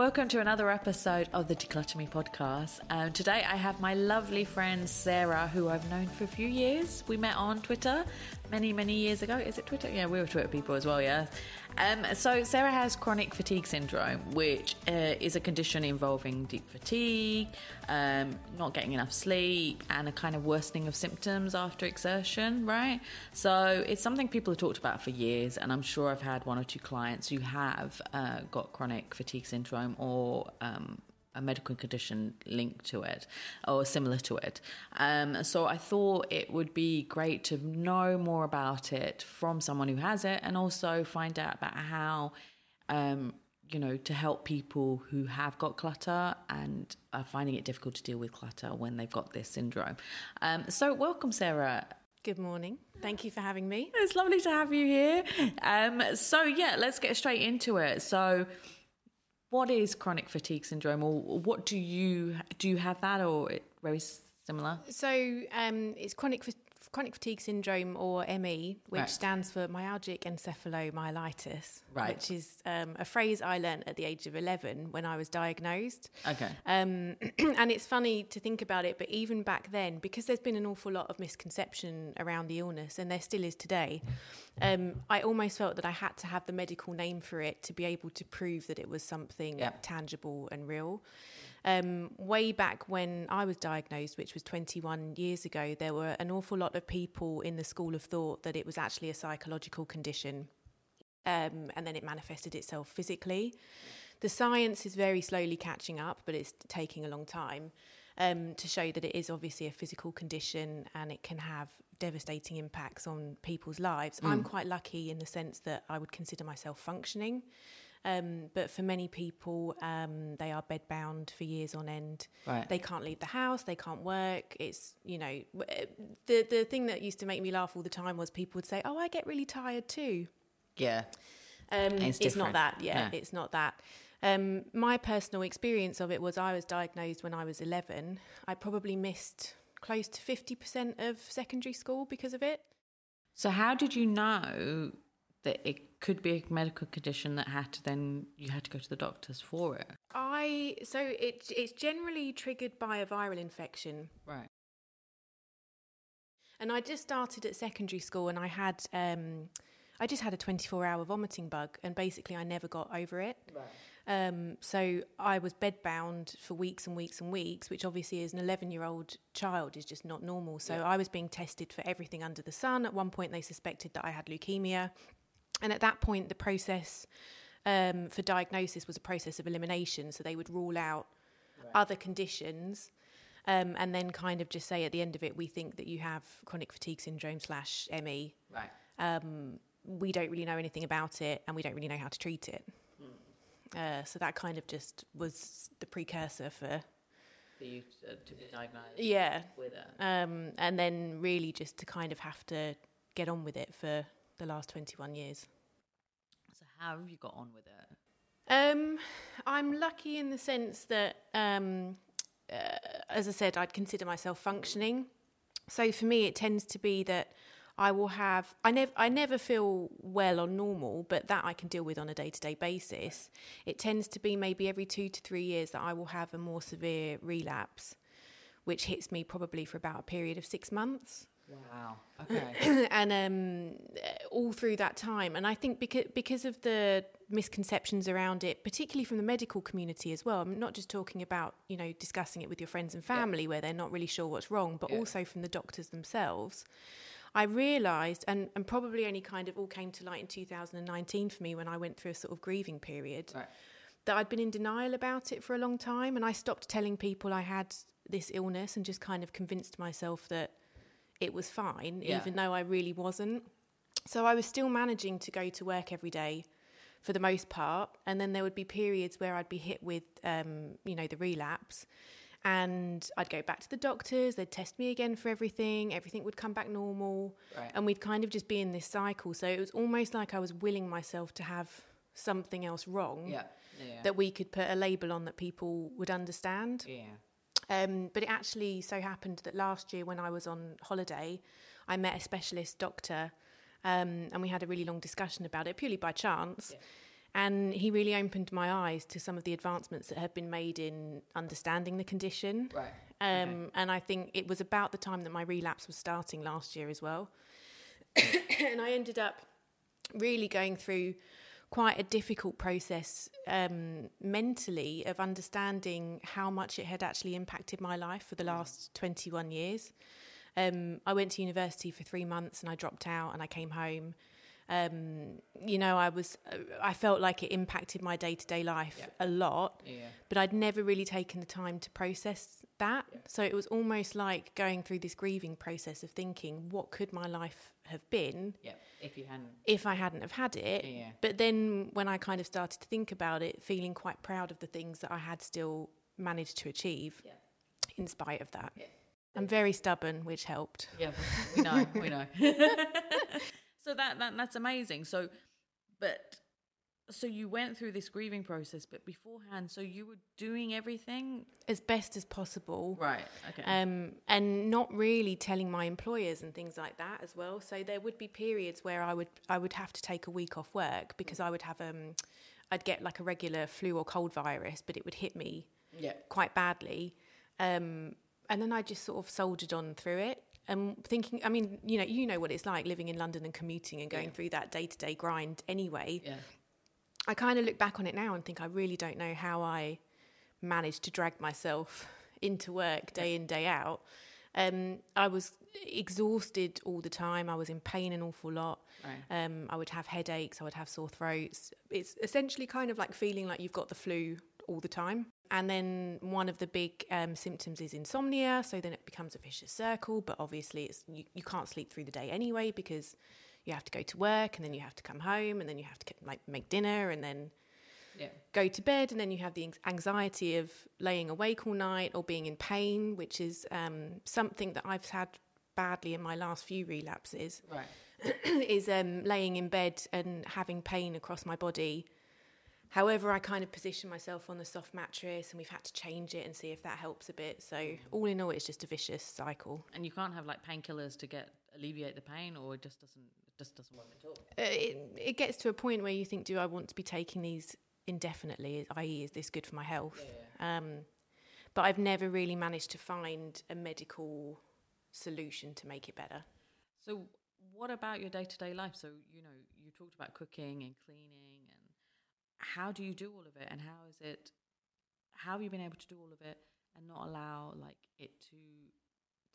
Welcome to another episode of the Decluttr Me podcast. Um, today I have my lovely friend Sarah, who I've known for a few years. We met on Twitter many, many years ago. Is it Twitter? Yeah, we were Twitter people as well, yeah. Um, so Sarah has chronic fatigue syndrome, which uh, is a condition involving deep fatigue, um, not getting enough sleep, and a kind of worsening of symptoms after exertion, right? So it's something people have talked about for years, and I'm sure I've had one or two clients who have uh, got chronic fatigue syndrome or um, a medical condition linked to it or similar to it. Um, so I thought it would be great to know more about it from someone who has it and also find out about how, um, you know, to help people who have got clutter and are finding it difficult to deal with clutter when they've got this syndrome. Um, so, welcome, Sarah. Good morning. Thank you for having me. It's lovely to have you here. Um, so, yeah, let's get straight into it. So, what is chronic fatigue syndrome, or what do you do? You have that, or it very similar? So um, it's chronic chronic fatigue syndrome, or ME, which Right. stands for myalgic encephalomyelitis, Right. which is um, a phrase I learnt at the age of eleven when I was diagnosed. Okay. Um, and it's funny to think about it, but even back then, because there's been an awful lot of misconception around the illness, and there still is today, um, I almost felt that I had to have the medical name for it to be able to prove that it was something Yeah. tangible and real. Um, way back when I was diagnosed, which was 21 years ago, there were an awful lot of people in the school of thought that it was actually a psychological condition. Um, and then it manifested itself physically. The science is very slowly catching up, but it's taking a long time um, to show that it is obviously a physical condition and it can have devastating impacts on people's lives. I'm quite lucky in the sense that I would consider myself functioning. Um, but for many people, um, they are bedbound for years on end. Right. They can't leave the house. They can't work. It's you know the the thing that used to make me laugh all the time was people would say, "Oh, I get really tired too." Yeah. Um, It's it's, not that. Yeah, No. it's not that. Um, my personal experience of it was I was diagnosed when I was 11. I probably missed close to 50% of secondary school because of it. So, how did you know that it could be a medical condition that had to then you had to go to the doctors for it? I so it it's generally triggered by a viral infection. Right. And I just started at secondary school and I had um, I just had a 24 hour vomiting bug and basically I never got over it. Um, so I was bedbound for weeks and weeks and weeks, which obviously as an 11 year old child is just not normal. So I was being tested for everything under the sun. At one point they suspected that I had leukemia. And at that point the process um, for diagnosis was a process of elimination. So they would rule out other conditions um, and then kind of just say at the end of it, we think that you have chronic fatigue syndrome slash ME. Right. Um, we don't really know anything about it, and we don't really know how to treat it. Uh, so that kind of just was the precursor for For you to, to be diagnosed yeah, with it. um, and then really just to kind of have to get on with it for the last twenty one years. So, how have you got on with it? Um, I'm lucky in the sense that, um, uh, as I said, I'd consider myself functioning. So for me, it tends to be that I will have. I never. I never feel well or normal, but that I can deal with on a day to day basis. It tends to be maybe every two to three years that I will have a more severe relapse, which hits me probably for about a period of six months Wow. Okay. and um, all through that time. And I think because because of the misconceptions around it, particularly from the medical community as well. I'm not just talking about you know discussing it with your friends and family where they're not really sure what's wrong, but Yeah. also from the doctors themselves. I realised, and, and probably only kind of all came to light in 2019 for me when I went through a sort of grieving period right. that I'd been in denial about it for a long time. And I stopped telling people I had this illness and just kind of convinced myself that it was fine, Yeah. even though I really wasn't. So I was still managing to go to work every day for the most part. And then there would be periods where I'd be hit with, um, you know, the relapse. And I'd go back to the doctors, they'd test me again for everything, everything would come back normal. Right. And we'd kind of just be in this cycle. So it was almost like I was willing myself to have something else wrong Yeah. Yeah. that we could put a label on that people would understand. yeah. Um, but it actually so happened that last year when I was on holiday, I met a specialist doctor um, and we had a really long discussion about it purely by chance. And he really opened my eyes to some of the advancements that have been made in understanding the condition. Right. Um, Okay. And I think it was about the time that my relapse was starting last year as well. and I ended up really going through quite a difficult process um, mentally of understanding how much it had actually impacted my life for the last 21 years. Um, I went to university for three months and I dropped out and I came home. Um, you know, I was, I felt like it impacted my day to day life Yeah. a lot Yeah. but I'd never really taken the time to process that. So it was almost like going through this grieving process of thinking, what could my life have been Yeah. If you hadn't. if I hadn't have had it? Yeah. But then when I kind of started to think about it, feeling quite proud of the things that I had still managed to achieve Yeah. in spite of that. Yeah. I'm very stubborn, which helped. Yeah, we know, we know. so that, that that's amazing. So, but so you went through this grieving process, but beforehand, so you were doing everything, As best as possible. right? Okay. um, and not really telling my employers and things like that as well. So there would be periods where I would I would have to take a week off work because I would have um, I'd get like a regular flu or cold virus, but it would hit me yeah. quite badly, um, and then I just sort of soldiered on through it. And thinking, I mean, you know, you know what it's like living in London and commuting and going Yeah. through that day to day grind anyway. Yeah. I kind of look back on it now and think I really don't know how I managed to drag myself into work day in day out. Um, I was exhausted all the time. I was in pain an awful lot. Right. Um, I would have headaches. I would have sore throats. It's essentially kind of like feeling like you've got the flu all the time. And then one of the big um, symptoms is insomnia. So then it becomes a vicious circle. But obviously, it's you, you can't sleep through the day anyway because you have to go to work and then you have to come home and then you have to like make dinner and then Yeah. go to bed and then you have the anxiety of laying awake all night or being in pain which is um, something that i've had badly in my last few relapses. Right. is um, laying in bed and having pain across my body. However i kind of position myself on the soft mattress and we've had to change it and see if that helps a bit. So all in all it's just a vicious cycle. And you can't have like painkillers to get alleviate the pain, or it just doesn't just doesn't work at all. uh, it, it gets to a point where you think, do I want to be taking these indefinitely? I.e., is this good for my health? Um, but I've never really managed to find a medical solution to make it better. So, what about your day to day life? So, you know, you talked about cooking and cleaning, and how do you do all of it? And how is it? How have you been able to do all of it and not allow like it to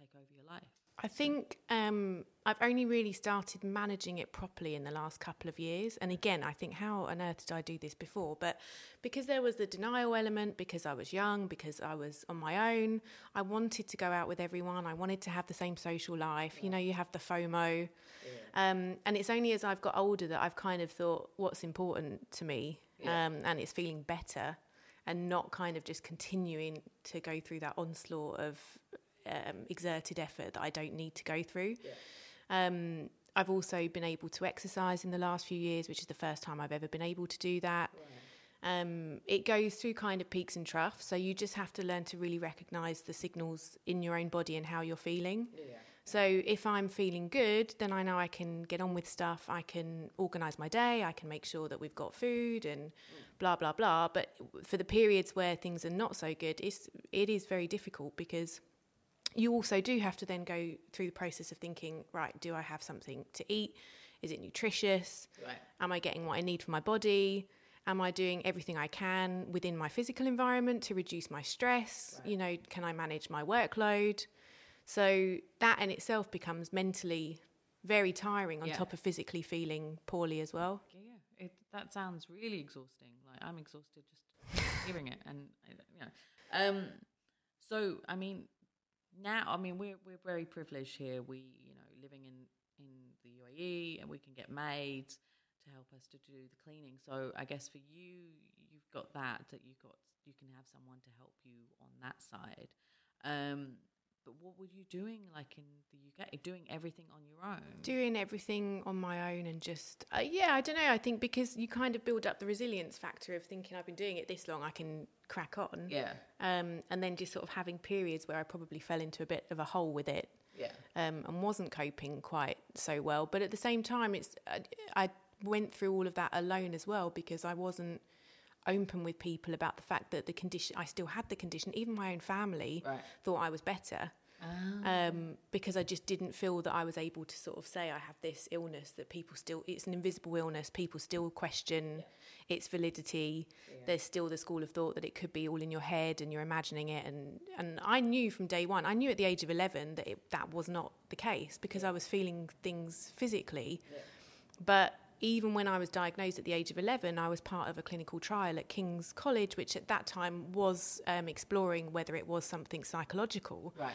take over your life? I think um, I've only really started managing it properly in the last couple of years. And again, I think, how on earth did I do this before? But because there was the denial element, because I was young, because I was on my own, I wanted to go out with everyone. I wanted to have the same social life. You know, you have the FOMO. Um, and it's only as I've got older that I've kind of thought, what's important to me? Yeah. Um, and it's feeling better and not kind of just continuing to go through that onslaught of um, exerted effort that I don't need to go through. Um, I've also been able to exercise in the last few years, which is the first time I've ever been able to do that. Um, it goes through kind of peaks and troughs, so you just have to learn to really recognize the signals in your own body and how you're feeling. So if I'm feeling good, then I know I can get on with stuff. I can organise my day. I can make sure that we've got food and blah blah blah. But for the periods where things are not so good, it's it is very difficult because you also do have to then go through the process of thinking, right, do I have something to eat? Is it nutritious? Right. Am I getting what I need for my body? Am I doing everything I can within my physical environment to reduce my stress? You know, can I manage my workload? So that in itself becomes mentally very tiring on Yeah. top of physically feeling poorly as well. Yeah. It, that sounds really exhausting. Like I'm exhausted just hearing it, and you know. Um, so I mean, now I mean we're we're very privileged here. We you know living in in the UAE, and we can get maids to help us to do the cleaning. So I guess for you, you've got that that you got you can have someone to help you on that side. Um, but what were you doing like in the UK? Doing everything on your own? Doing everything on my own and just, uh, yeah, I don't know. I think because you kind of build up the resilience factor of thinking I've been doing it this long, I can crack on. yeah, Um, and then just sort of having periods where I probably fell into a bit of a hole with it yeah, um, and wasn't coping quite so well. But at the same time, it's I, I went through all of that alone as well because I wasn't open with people about the fact that the condition I still had the condition. Even my own family Right. thought I was better Ah. um, because I just didn't feel that I was able to sort of say I have this illness that people still, it's an invisible illness, people still question its validity. There's still the school of thought that it could be all in your head and you're imagining it. And, and I knew from day one, I knew at the age of 11 that it, that was not the case because I was feeling things physically. But even when I was diagnosed at the age of 11, I was part of a clinical trial at King's College, which at that time was um, exploring whether it was something psychological. Right.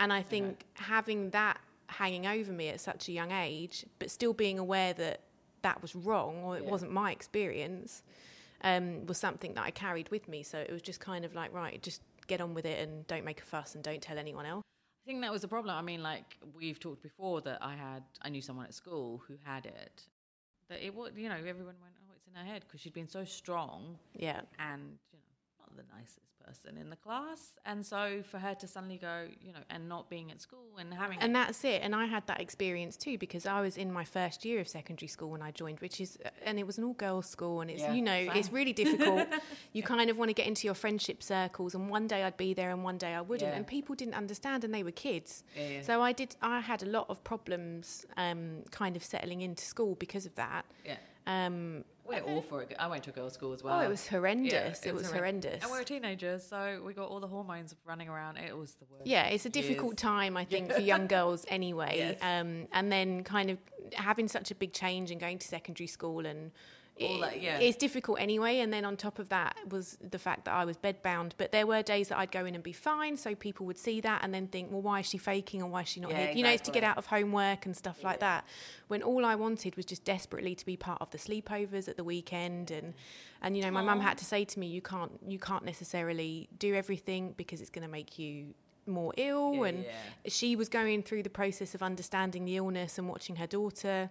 And I think having that hanging over me at such a young age, but still being aware that that was wrong or it Yeah. wasn't my experience, um, was something that I carried with me. So it was just kind of like, right, just get on with it and don't make a fuss and don't tell anyone else. I think that was the problem. I mean, like we've talked before that I had, I knew someone at school who had it. That it would, you know, everyone went, oh, it's in her head because she'd been so strong Yeah. and you know not the nicest person in the class, and so for her to suddenly go, you know, and not being at school and having And that's it. And I had that experience too because I was in my first year of secondary school when I joined, which is, and it was an all girls school. And it's, Yeah, you know, it's really difficult. you kind of want to get into your friendship circles. And one day I'd be there and one day I wouldn't. Yeah. And people didn't understand and they were kids. Yeah. So I did, I had a lot of problems um, kind of settling into school because of that. yeah. Um, We're all for it. I went to a girls' school as well. oh, it was horrendous. Yeah, it, was horren- horrendous. And we were teenagers, so we got all the hormones running around. It was the worst. Yeah, it's a difficult years. time, I think, for young girls anyway. Yes. Um, and then kind of having such a big change and going to secondary school and All that, yeah. it's difficult anyway. And then on top of that was the fact that I was bedbound. But there were days that I'd go in and be fine, so people would see that and then think, well, why is she faking or why is she not Yeah, here? You know, it's to get out of homework and stuff like that. When all I wanted was just desperately to be part of the sleepovers at the weekend and and you know, my mum had to say to me, you can't you can't necessarily do everything because it's going to make you more ill Yeah, and yeah. she was going through the process of understanding the illness and watching her daughter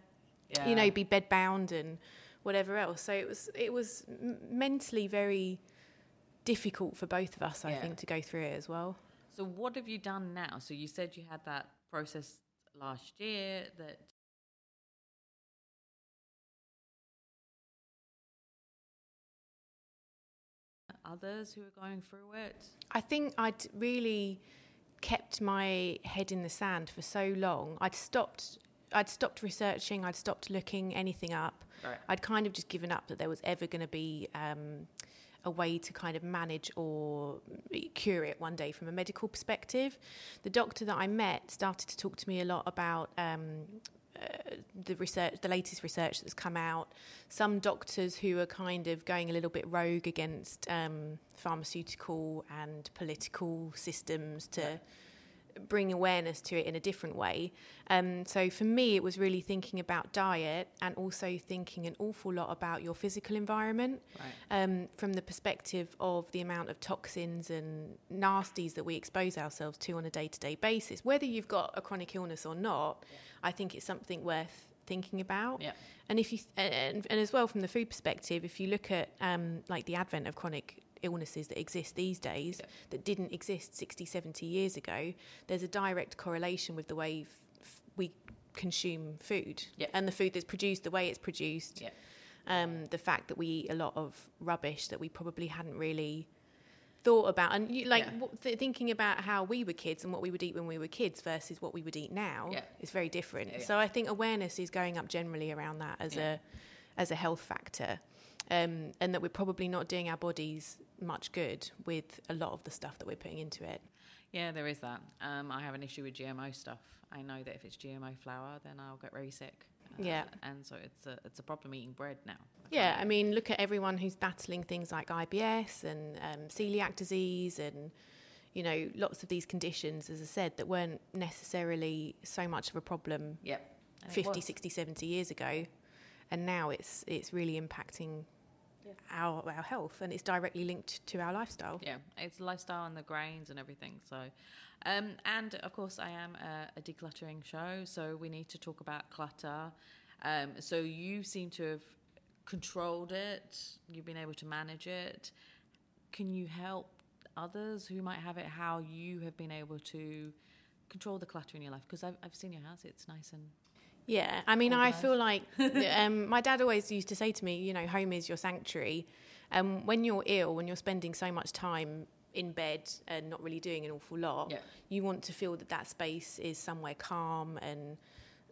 Yeah. you know be bedbound and whatever else so it was it was m- mentally very difficult for both of us i Yeah. think to go through it as well So what have you done now? So you said you had that process last year that others who are going through it. i think i'd really kept my head in the sand for so long i'd stopped i'd stopped researching i'd stopped looking anything up Right. I'd kind of just given up that there was ever going to be um, a way to kind of manage or cure it one day from a medical perspective. The doctor that I met started to talk to me a lot about um, uh, the research, the latest research that's come out. Some doctors who are kind of going a little bit rogue against um, pharmaceutical and political systems to bring awareness to it in a different way. Um, so for me, it was really thinking about diet and also thinking an awful lot about your physical environment Right. um, from the perspective of the amount of toxins and nasties that we expose ourselves to on a day to day basis. Whether you've got a chronic illness or not, I think it's something worth thinking about. Yeah. And if you and, and as well from the food perspective, if you look at um, like the advent of chronic illnesses that exist these days Yeah. that didn't exist 60, 70 years ago, there's a direct correlation with the way f- f- we consume food Yeah. and the food that's produced, the way it's produced. Yeah. Um, the fact that we eat a lot of rubbish that we probably hadn't really thought about, and you, like Yeah. th- thinking about how we were kids and what we would eat when we were kids versus what we would eat now Yeah. is very different. Yeah. So I think awareness is going up generally around that as a as a health factor, um, and that we're probably not doing our bodies much good with a lot of the stuff that we're putting into it. Yeah, there is that. Um, I have an issue with GMO stuff. I know that if it's GMO flour, then I'll get very sick. Uh, Yeah. and so it's a it's a problem eating bread now. Yeah, I mean, look at everyone who's battling things like IBS and um, celiac disease and, you know, lots of these conditions, as I said, that weren't necessarily so much of a problem And 50, 60, 70 years ago. And now it's it's really impacting. Our, our health and it's directly linked to our lifestyle. Yeah, it's lifestyle and the grains and everything. So, um, and of course, I am a, a decluttering show, so we need to talk about clutter. Um, so you seem to have controlled it. You've been able to manage it. Can you help others who might have it? How you have been able to control the clutter in your life? Because I've, I've seen your house; it's nice and Yeah, I mean, I feel like um, my dad always used to say to me, you know, home is your sanctuary. Um, when you're ill, when you're spending so much time in bed and not really doing an awful lot, Yeah. you want to feel that that space is somewhere calm and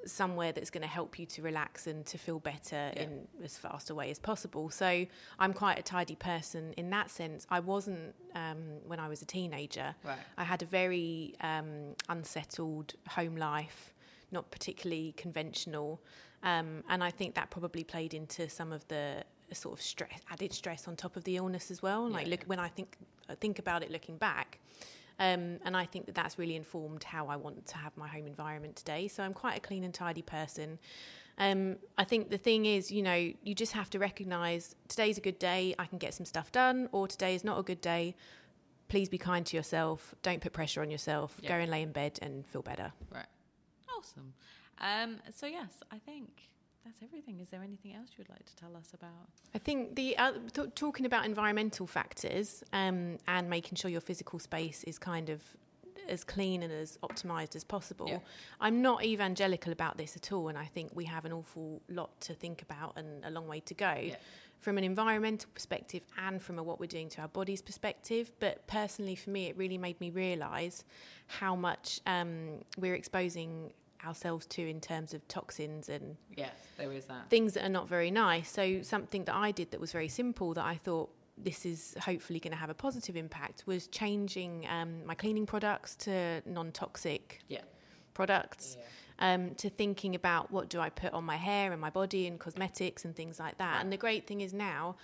somewhere that's going to help you to relax and to feel better Yeah. in as fast a way as possible. So I'm quite a tidy person in that sense. I wasn't um, when I was a teenager. Right. I had a very um, unsettled home life, not particularly conventional, um, and I think that probably played into some of the sort of stress, added stress on top of the illness as well. Like Yeah. look, when I think I think about it looking back. Um, and I think that that's really informed how I want to have my home environment today. So I'm quite a clean and tidy person. Um, I think the thing is, you know, you just have to recognise today's a good day, I can get some stuff done, or today is not a good day. Please be kind to yourself. Don't put pressure on yourself. Yeah. Go and lay in bed and feel better. Right. Awesome. Um, so yes, I think that's everything. Is there anything else you'd like to tell us about? I think the uh, t- talking about environmental factors um, and making sure your physical space is kind of as clean and as optimized as possible. Yeah. I'm not evangelical about this at all, and I think we have an awful lot to think about and a long way to go. Yeah. From an environmental perspective and from a what we're doing to our bodies perspective, but personally for me, it really made me realise how much um, we're exposing ourselves to in terms of toxins and Yes, there is that. things that are not very nice. So something that I did that was very simple that I thought this is hopefully going to have a positive impact was changing um, my cleaning products to non-toxic Yeah. products. Um, to thinking about what do I put on my hair and my body and cosmetics and things like that. And the great thing is now,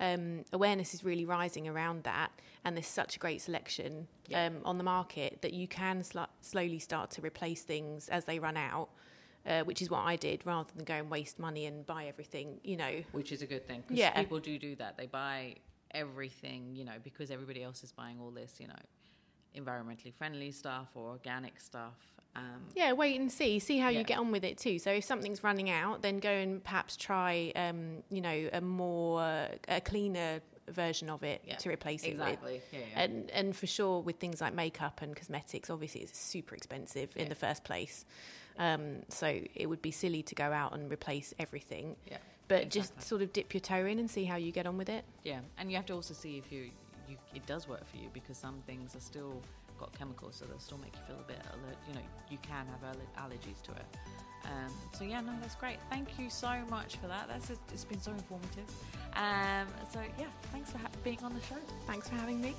um, awareness is really rising around that, and there's such a great selection Yeah. um, on the market that you can sl- slowly start to replace things as they run out. Uh, which is what I did, rather than go and waste money and buy everything. You know, Which is a good thing. 'cause Yeah. people do do that. They buy everything, you know, because everybody else is buying all this, you know, environmentally friendly stuff or organic stuff. Um, Yeah, wait and see. See how Yeah. you get on with it too. So if something's running out, then go and perhaps try, um, you know, a more uh, a cleaner version of it Yeah, to replace it with. exactly. Yeah, yeah. And and for sure with things like makeup and cosmetics, obviously it's super expensive in the first place. Um, so it would be silly to go out and replace everything. yeah. But just sort of dip your toe in and see how you get on with it. Yeah, and you have to also see if you, you it does work for you because some things are still got chemicals, so they'll still make you feel a bit alert. You know, you can have allergies to it. Um, so yeah, no, that's great. Thank you so much for that. That's it's been so informative. Um, so yeah, thanks for ha- being on the show. Thanks for having me.